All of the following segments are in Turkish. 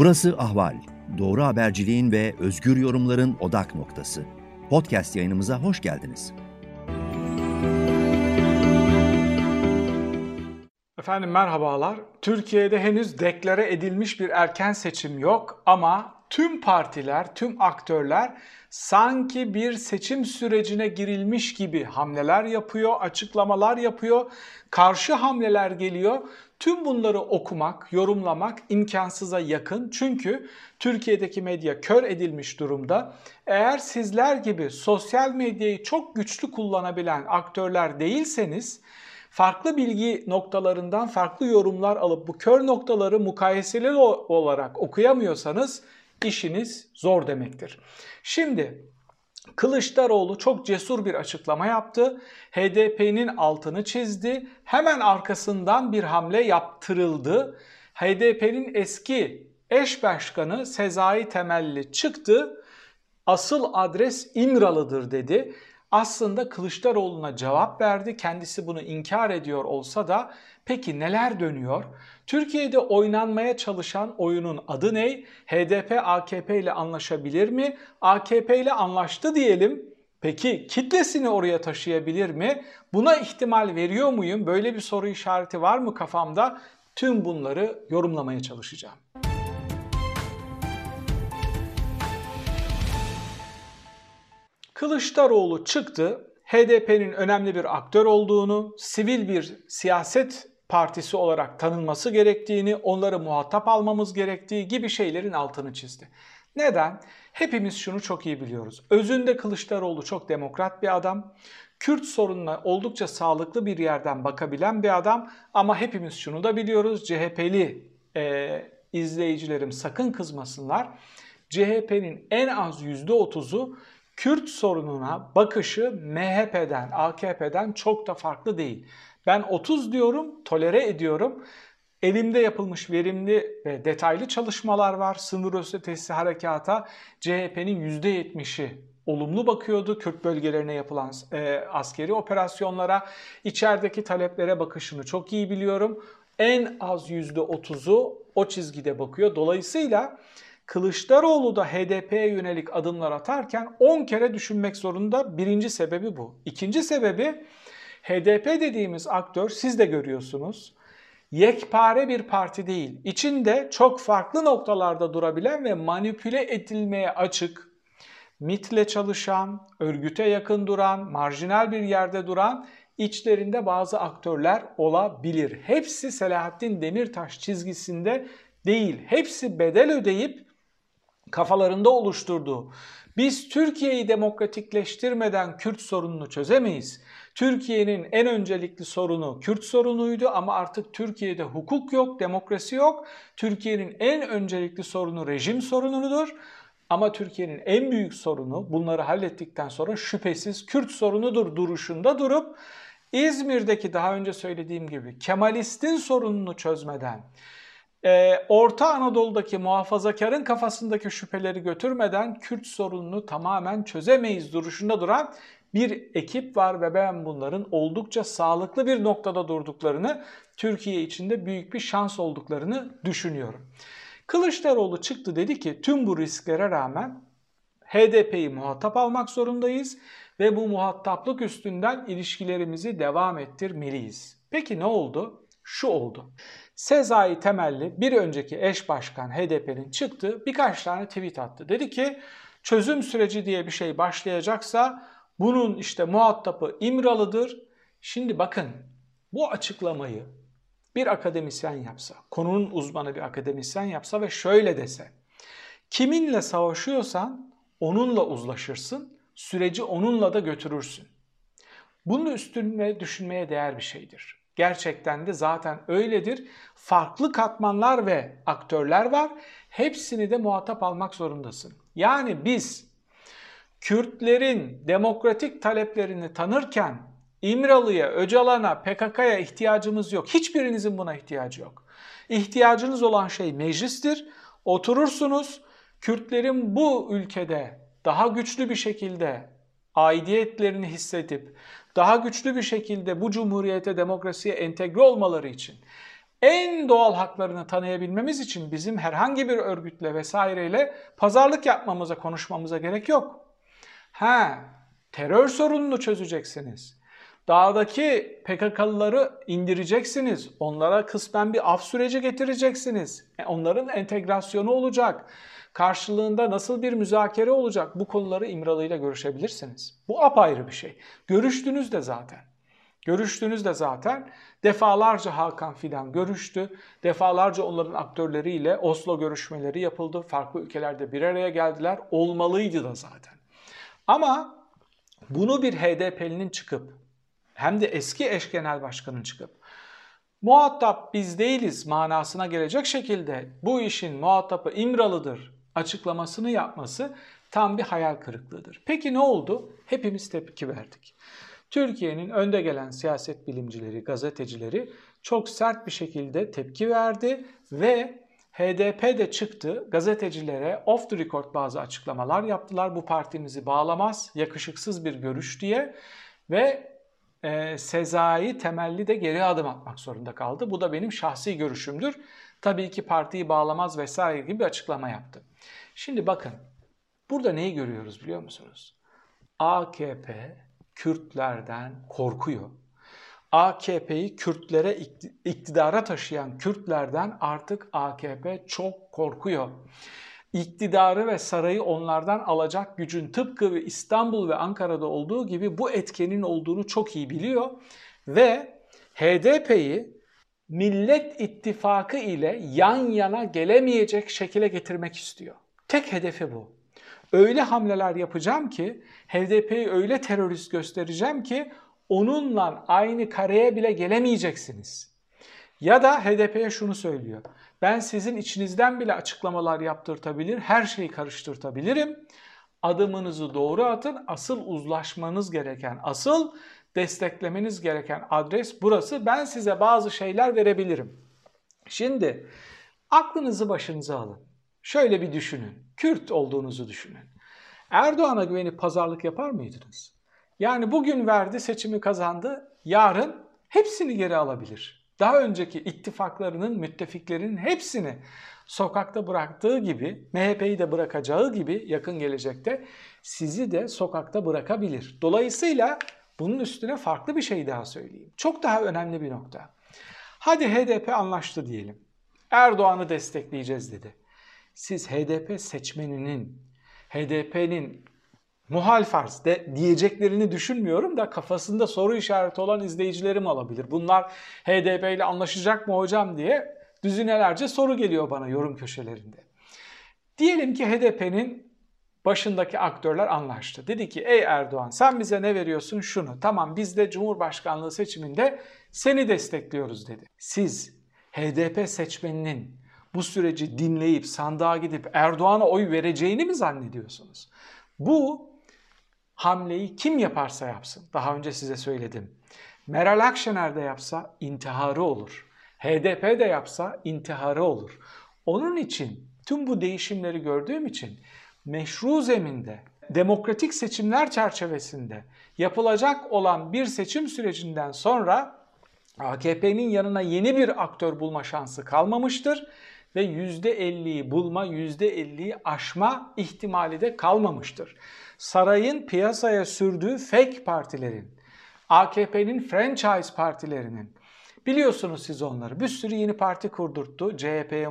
Burası Ahval. Doğru haberciliğin ve özgür yorumların odak noktası. Podcast yayınımıza hoş geldiniz. Efendim merhabalar. Türkiye'de henüz deklare edilmiş bir erken seçim yok ama tüm partiler, tüm aktörler sanki bir seçim sürecine girilmiş gibi hamleler yapıyor, açıklamalar yapıyor, karşı hamleler geliyor. Tüm bunları okumak, yorumlamak imkansıza yakın. Çünkü Türkiye'deki medya kör edilmiş durumda. Eğer sizler gibi sosyal medyayı çok güçlü kullanabilen aktörler değilseniz farklı bilgi noktalarından farklı yorumlar alıp bu kör noktaları mukayeseli olarak okuyamıyorsanız işiniz zor demektir. Şimdi Kılıçdaroğlu çok cesur bir açıklama yaptı. HDP'nin altını çizdi. Hemen arkasından bir hamle yaptırıldı. HDP'nin eski eş başkanı Sezai Temelli çıktı. Asıl adres İmralı'dır dedi aslında Kılıçdaroğlu'na cevap verdi. Kendisi bunu inkar ediyor olsa da peki neler dönüyor? Türkiye'de oynanmaya çalışan oyunun adı ne? HDP AKP ile anlaşabilir mi? AKP ile anlaştı diyelim. Peki kitlesini oraya taşıyabilir mi? Buna ihtimal veriyor muyum? Böyle bir soru işareti var mı kafamda? Tüm bunları yorumlamaya çalışacağım. Kılıçdaroğlu çıktı. HDP'nin önemli bir aktör olduğunu, sivil bir siyaset partisi olarak tanınması gerektiğini, onları muhatap almamız gerektiği gibi şeylerin altını çizdi. Neden? Hepimiz şunu çok iyi biliyoruz. Özünde Kılıçdaroğlu çok demokrat bir adam. Kürt sorununa oldukça sağlıklı bir yerden bakabilen bir adam ama hepimiz şunu da biliyoruz. CHP'li e, izleyicilerim sakın kızmasınlar. CHP'nin en az %30'u Kürt sorununa bakışı MHP'den, AKP'den çok da farklı değil. Ben 30 diyorum, tolere ediyorum. Elimde yapılmış verimli ve detaylı çalışmalar var. Sınır ötesi harekata CHP'nin %70'i olumlu bakıyordu Kürt bölgelerine yapılan e, askeri operasyonlara. içerideki taleplere bakışını çok iyi biliyorum. En az %30'u o çizgide bakıyor. Dolayısıyla Kılıçdaroğlu da HDP'ye yönelik adımlar atarken 10 kere düşünmek zorunda. Birinci sebebi bu. İkinci sebebi HDP dediğimiz aktör siz de görüyorsunuz. Yekpare bir parti değil. İçinde çok farklı noktalarda durabilen ve manipüle edilmeye açık, MIT'le çalışan, örgüte yakın duran, marjinal bir yerde duran içlerinde bazı aktörler olabilir. Hepsi Selahattin Demirtaş çizgisinde değil. Hepsi bedel ödeyip kafalarında oluşturduğu biz Türkiye'yi demokratikleştirmeden Kürt sorununu çözemeyiz. Türkiye'nin en öncelikli sorunu Kürt sorunuydu ama artık Türkiye'de hukuk yok, demokrasi yok. Türkiye'nin en öncelikli sorunu rejim sorunudur. Ama Türkiye'nin en büyük sorunu bunları hallettikten sonra şüphesiz Kürt sorunudur duruşunda durup İzmir'deki daha önce söylediğim gibi Kemalist'in sorununu çözmeden e, Orta Anadolu'daki muhafazakarın kafasındaki şüpheleri götürmeden Kürt sorununu tamamen çözemeyiz duruşunda duran bir ekip var ve ben bunların oldukça sağlıklı bir noktada durduklarını, Türkiye içinde büyük bir şans olduklarını düşünüyorum. Kılıçdaroğlu çıktı dedi ki tüm bu risklere rağmen HDP'yi muhatap almak zorundayız ve bu muhataplık üstünden ilişkilerimizi devam ettirmeliyiz. Peki ne oldu? Şu oldu. Sezai Temelli bir önceki eş başkan HDP'nin çıktı birkaç tane tweet attı. Dedi ki çözüm süreci diye bir şey başlayacaksa bunun işte muhatapı İmralı'dır. Şimdi bakın bu açıklamayı bir akademisyen yapsa, konunun uzmanı bir akademisyen yapsa ve şöyle dese. Kiminle savaşıyorsan onunla uzlaşırsın, süreci onunla da götürürsün. Bunun üstüne düşünmeye değer bir şeydir. Gerçekten de zaten öyledir. Farklı katmanlar ve aktörler var. Hepsini de muhatap almak zorundasın. Yani biz Kürtlerin demokratik taleplerini tanırken İmralı'ya, Öcalan'a, PKK'ya ihtiyacımız yok. Hiçbirinizin buna ihtiyacı yok. İhtiyacınız olan şey meclistir. Oturursunuz. Kürtlerin bu ülkede daha güçlü bir şekilde aidiyetlerini hissedip daha güçlü bir şekilde bu cumhuriyete, demokrasiye entegre olmaları için en doğal haklarını tanıyabilmemiz için bizim herhangi bir örgütle vesaireyle pazarlık yapmamıza, konuşmamıza gerek yok. Ha, terör sorununu çözeceksiniz. Dağdaki PKK'lıları indireceksiniz. Onlara kısmen bir af süreci getireceksiniz. E, onların entegrasyonu olacak. Karşılığında nasıl bir müzakere olacak? Bu konuları İmralı ile görüşebilirsiniz. Bu apayrı bir şey. Görüştünüz de zaten. Görüştünüz de zaten. Defalarca Hakan Fidan görüştü. Defalarca onların aktörleriyle Oslo görüşmeleri yapıldı. Farklı ülkelerde bir araya geldiler. Olmalıydı da zaten. Ama bunu bir HDP'linin çıkıp hem de eski eş genel başkanın çıkıp muhatap biz değiliz manasına gelecek şekilde bu işin muhatabı İmralı'dır açıklamasını yapması tam bir hayal kırıklığıdır. Peki ne oldu? Hepimiz tepki verdik. Türkiye'nin önde gelen siyaset bilimcileri, gazetecileri çok sert bir şekilde tepki verdi ve HDP de çıktı gazetecilere off the record bazı açıklamalar yaptılar. Bu partimizi bağlamaz, yakışıksız bir görüş diye ve e, Sezai temelli de geri adım atmak zorunda kaldı. Bu da benim şahsi görüşümdür. Tabii ki partiyi bağlamaz vesaire gibi bir açıklama yaptı. Şimdi bakın burada neyi görüyoruz biliyor musunuz? AKP Kürtlerden korkuyor. AKP'yi Kürtlere iktidara taşıyan Kürtlerden artık AKP çok korkuyor. İktidarı ve sarayı onlardan alacak gücün tıpkı İstanbul ve Ankara'da olduğu gibi bu etkenin olduğunu çok iyi biliyor ve HDP'yi Millet İttifakı ile yan yana gelemeyecek şekilde getirmek istiyor. Tek hedefi bu. Öyle hamleler yapacağım ki HDP'yi öyle terörist göstereceğim ki onunla aynı kareye bile gelemeyeceksiniz. Ya da HDP'ye şunu söylüyor. Ben sizin içinizden bile açıklamalar yaptırtabilir, her şeyi karıştırtabilirim. Adımınızı doğru atın. Asıl uzlaşmanız gereken, asıl desteklemeniz gereken adres burası. Ben size bazı şeyler verebilirim. Şimdi aklınızı başınıza alın. Şöyle bir düşünün. Kürt olduğunuzu düşünün. Erdoğan'a güvenip pazarlık yapar mıydınız? Yani bugün verdi, seçimi kazandı. Yarın hepsini geri alabilir. Daha önceki ittifaklarının, müttefiklerinin hepsini sokakta bıraktığı gibi, MHP'yi de bırakacağı gibi yakın gelecekte sizi de sokakta bırakabilir. Dolayısıyla bunun üstüne farklı bir şey daha söyleyeyim. Çok daha önemli bir nokta. Hadi HDP anlaştı diyelim. Erdoğan'ı destekleyeceğiz dedi. Siz HDP seçmeninin, HDP'nin muhal farz de diyeceklerini düşünmüyorum da kafasında soru işareti olan izleyicilerim olabilir. Bunlar HDP ile anlaşacak mı hocam diye düzinelerce soru geliyor bana yorum köşelerinde. Diyelim ki HDP'nin başındaki aktörler anlaştı. Dedi ki ey Erdoğan sen bize ne veriyorsun şunu. Tamam biz de Cumhurbaşkanlığı seçiminde seni destekliyoruz dedi. Siz HDP seçmeninin bu süreci dinleyip sandığa gidip Erdoğan'a oy vereceğini mi zannediyorsunuz? Bu hamleyi kim yaparsa yapsın. Daha önce size söyledim. Meral Akşener de yapsa intiharı olur. HDP de yapsa intiharı olur. Onun için tüm bu değişimleri gördüğüm için meşru zeminde, demokratik seçimler çerçevesinde yapılacak olan bir seçim sürecinden sonra AKP'nin yanına yeni bir aktör bulma şansı kalmamıştır ve %50'yi bulma, %50'yi aşma ihtimali de kalmamıştır. Sarayın piyasaya sürdüğü fake partilerin, AKP'nin franchise partilerinin, biliyorsunuz siz onları, bir sürü yeni parti kurdurttu. CHP'ye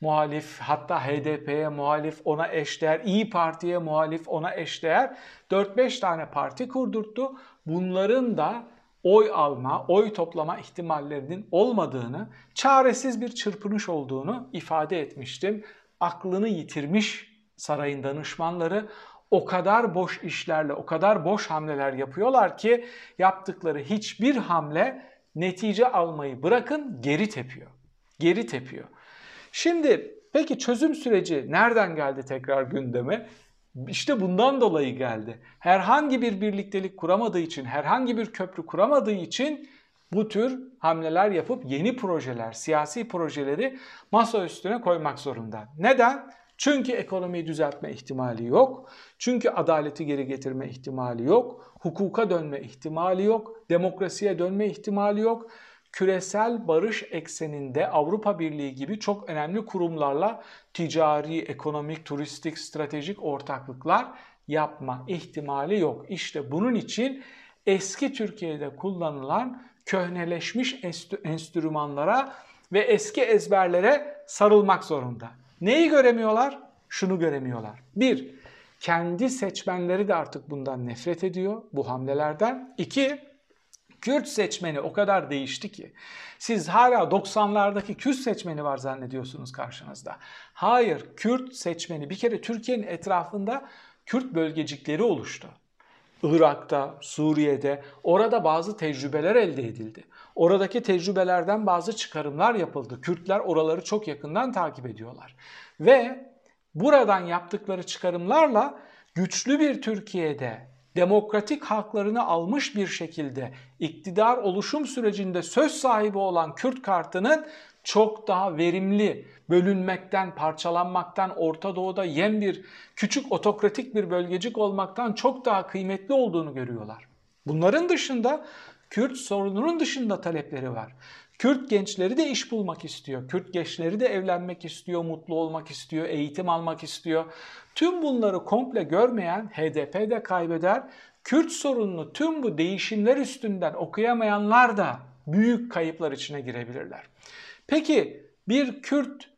muhalif, hatta HDP'ye muhalif, ona eşdeğer, İyi Parti'ye muhalif, ona eşdeğer 4-5 tane parti kurdurttu. Bunların da oy alma, oy toplama ihtimallerinin olmadığını, çaresiz bir çırpınış olduğunu ifade etmiştim. Aklını yitirmiş sarayın danışmanları o kadar boş işlerle, o kadar boş hamleler yapıyorlar ki yaptıkları hiçbir hamle netice almayı bırakın geri tepiyor. Geri tepiyor. Şimdi peki çözüm süreci nereden geldi tekrar gündeme? İşte bundan dolayı geldi. Herhangi bir birliktelik kuramadığı için, herhangi bir köprü kuramadığı için bu tür hamleler yapıp yeni projeler, siyasi projeleri masa üstüne koymak zorunda. Neden? Çünkü ekonomiyi düzeltme ihtimali yok. Çünkü adaleti geri getirme ihtimali yok. Hukuka dönme ihtimali yok. Demokrasiye dönme ihtimali yok. Küresel barış ekseninde Avrupa Birliği gibi çok önemli kurumlarla ticari, ekonomik, turistik, stratejik ortaklıklar yapma ihtimali yok. İşte bunun için eski Türkiye'de kullanılan köhneleşmiş enstrümanlara ve eski ezberlere sarılmak zorunda. Neyi göremiyorlar? Şunu göremiyorlar. Bir, kendi seçmenleri de artık bundan nefret ediyor, bu hamlelerden. İki, Kürt seçmeni o kadar değişti ki siz hala 90'lardaki Kürt seçmeni var zannediyorsunuz karşınızda. Hayır, Kürt seçmeni bir kere Türkiye'nin etrafında Kürt bölgecikleri oluştu. Irak'ta, Suriye'de orada bazı tecrübeler elde edildi. Oradaki tecrübelerden bazı çıkarımlar yapıldı. Kürtler oraları çok yakından takip ediyorlar. Ve buradan yaptıkları çıkarımlarla güçlü bir Türkiye'de demokratik haklarını almış bir şekilde iktidar oluşum sürecinde söz sahibi olan Kürt kartının çok daha verimli, bölünmekten, parçalanmaktan, Orta Doğu'da yem bir küçük otokratik bir bölgecik olmaktan çok daha kıymetli olduğunu görüyorlar. Bunların dışında Kürt sorununun dışında talepleri var. Kürt gençleri de iş bulmak istiyor. Kürt gençleri de evlenmek istiyor, mutlu olmak istiyor, eğitim almak istiyor. Tüm bunları komple görmeyen HDP de kaybeder. Kürt sorununu tüm bu değişimler üstünden okuyamayanlar da büyük kayıplar içine girebilirler. Peki bir Kürt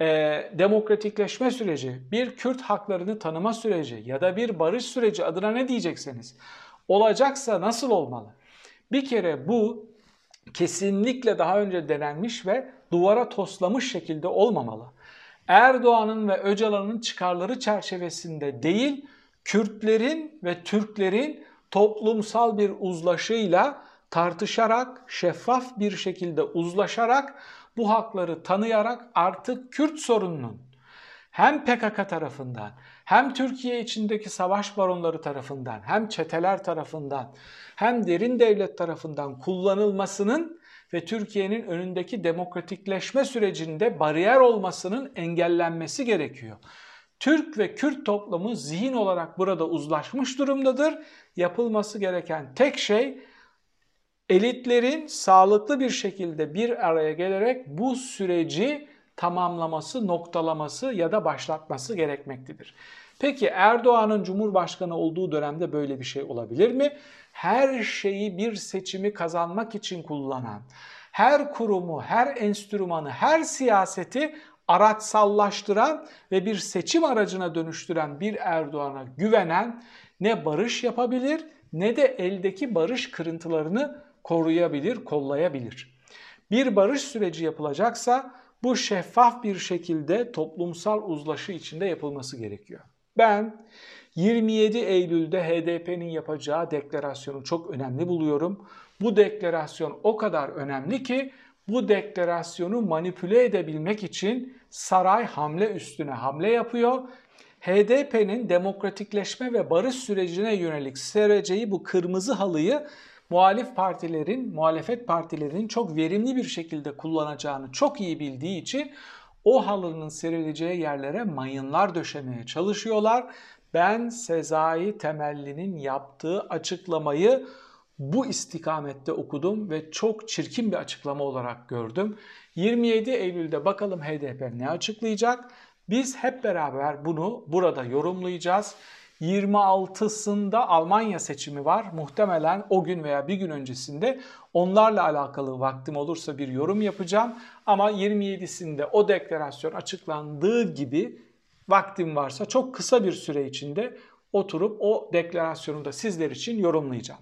e, demokratikleşme süreci, bir Kürt haklarını tanıma süreci ya da bir barış süreci adına ne diyecekseniz olacaksa nasıl olmalı? Bir kere bu kesinlikle daha önce denenmiş ve duvara toslamış şekilde olmamalı. Erdoğan'ın ve Öcalan'ın çıkarları çerçevesinde değil, Kürtlerin ve Türklerin toplumsal bir uzlaşıyla tartışarak, şeffaf bir şekilde uzlaşarak, bu hakları tanıyarak artık Kürt sorununun hem PKK tarafından hem Türkiye içindeki savaş baronları tarafından hem çeteler tarafından hem derin devlet tarafından kullanılmasının ve Türkiye'nin önündeki demokratikleşme sürecinde bariyer olmasının engellenmesi gerekiyor. Türk ve Kürt toplumu zihin olarak burada uzlaşmış durumdadır. Yapılması gereken tek şey elitlerin sağlıklı bir şekilde bir araya gelerek bu süreci tamamlaması, noktalaması ya da başlatması gerekmektedir. Peki Erdoğan'ın Cumhurbaşkanı olduğu dönemde böyle bir şey olabilir mi? Her şeyi bir seçimi kazanmak için kullanan, her kurumu, her enstrümanı, her siyaseti araçsallaştıran ve bir seçim aracına dönüştüren bir Erdoğan'a güvenen ne barış yapabilir ne de eldeki barış kırıntılarını koruyabilir, kollayabilir. Bir barış süreci yapılacaksa bu şeffaf bir şekilde toplumsal uzlaşı içinde yapılması gerekiyor. Ben 27 Eylül'de HDP'nin yapacağı deklarasyonu çok önemli buluyorum. Bu deklarasyon o kadar önemli ki bu deklarasyonu manipüle edebilmek için saray hamle üstüne hamle yapıyor. HDP'nin demokratikleşme ve barış sürecine yönelik sereceği bu kırmızı halıyı muhalif partilerin, muhalefet partilerinin çok verimli bir şekilde kullanacağını çok iyi bildiği için o halının serileceği yerlere mayınlar döşemeye çalışıyorlar. Ben Sezai Temelli'nin yaptığı açıklamayı bu istikamette okudum ve çok çirkin bir açıklama olarak gördüm. 27 Eylül'de bakalım HDP ne açıklayacak? Biz hep beraber bunu burada yorumlayacağız. 26'sında Almanya seçimi var. Muhtemelen o gün veya bir gün öncesinde onlarla alakalı vaktim olursa bir yorum yapacağım. Ama 27'sinde o deklarasyon açıklandığı gibi vaktim varsa çok kısa bir süre içinde oturup o deklarasyonu da sizler için yorumlayacağım.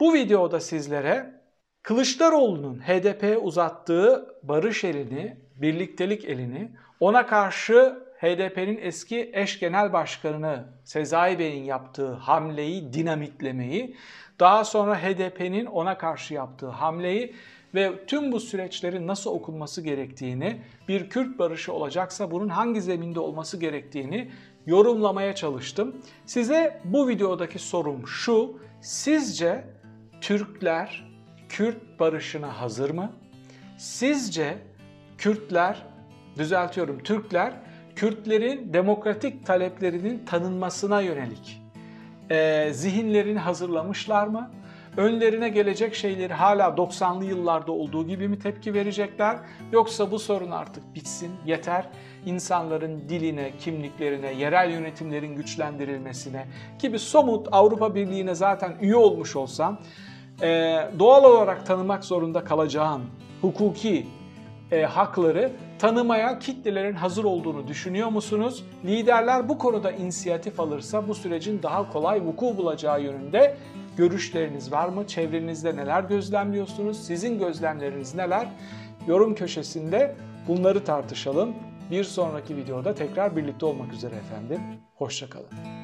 Bu videoda sizlere Kılıçdaroğlu'nun HDP'ye uzattığı barış elini, birliktelik elini, ona karşı HDP'nin eski eş genel başkanı Sezai Bey'in yaptığı hamleyi, dinamitlemeyi, daha sonra HDP'nin ona karşı yaptığı hamleyi ve tüm bu süreçlerin nasıl okunması gerektiğini, bir Kürt barışı olacaksa bunun hangi zeminde olması gerektiğini yorumlamaya çalıştım. Size bu videodaki sorum şu, sizce Türkler Kürt barışına hazır mı? Sizce Kürtler, düzeltiyorum Türkler Kürtlerin demokratik taleplerinin tanınmasına yönelik e, zihinlerini hazırlamışlar mı? önlerine gelecek şeyleri hala 90'lı yıllarda olduğu gibi mi tepki verecekler yoksa bu sorun artık bitsin yeter insanların diline, kimliklerine, yerel yönetimlerin güçlendirilmesine gibi somut Avrupa Birliği'ne zaten üye olmuş olsam e, doğal olarak tanımak zorunda kalacağım hukuki e, hakları tanımaya kitlelerin hazır olduğunu düşünüyor musunuz? Liderler bu konuda inisiyatif alırsa bu sürecin daha kolay vuku bulacağı yönünde görüşleriniz var mı? Çevrenizde neler gözlemliyorsunuz? Sizin gözlemleriniz neler? Yorum köşesinde bunları tartışalım. Bir sonraki videoda tekrar birlikte olmak üzere efendim. Hoşçakalın.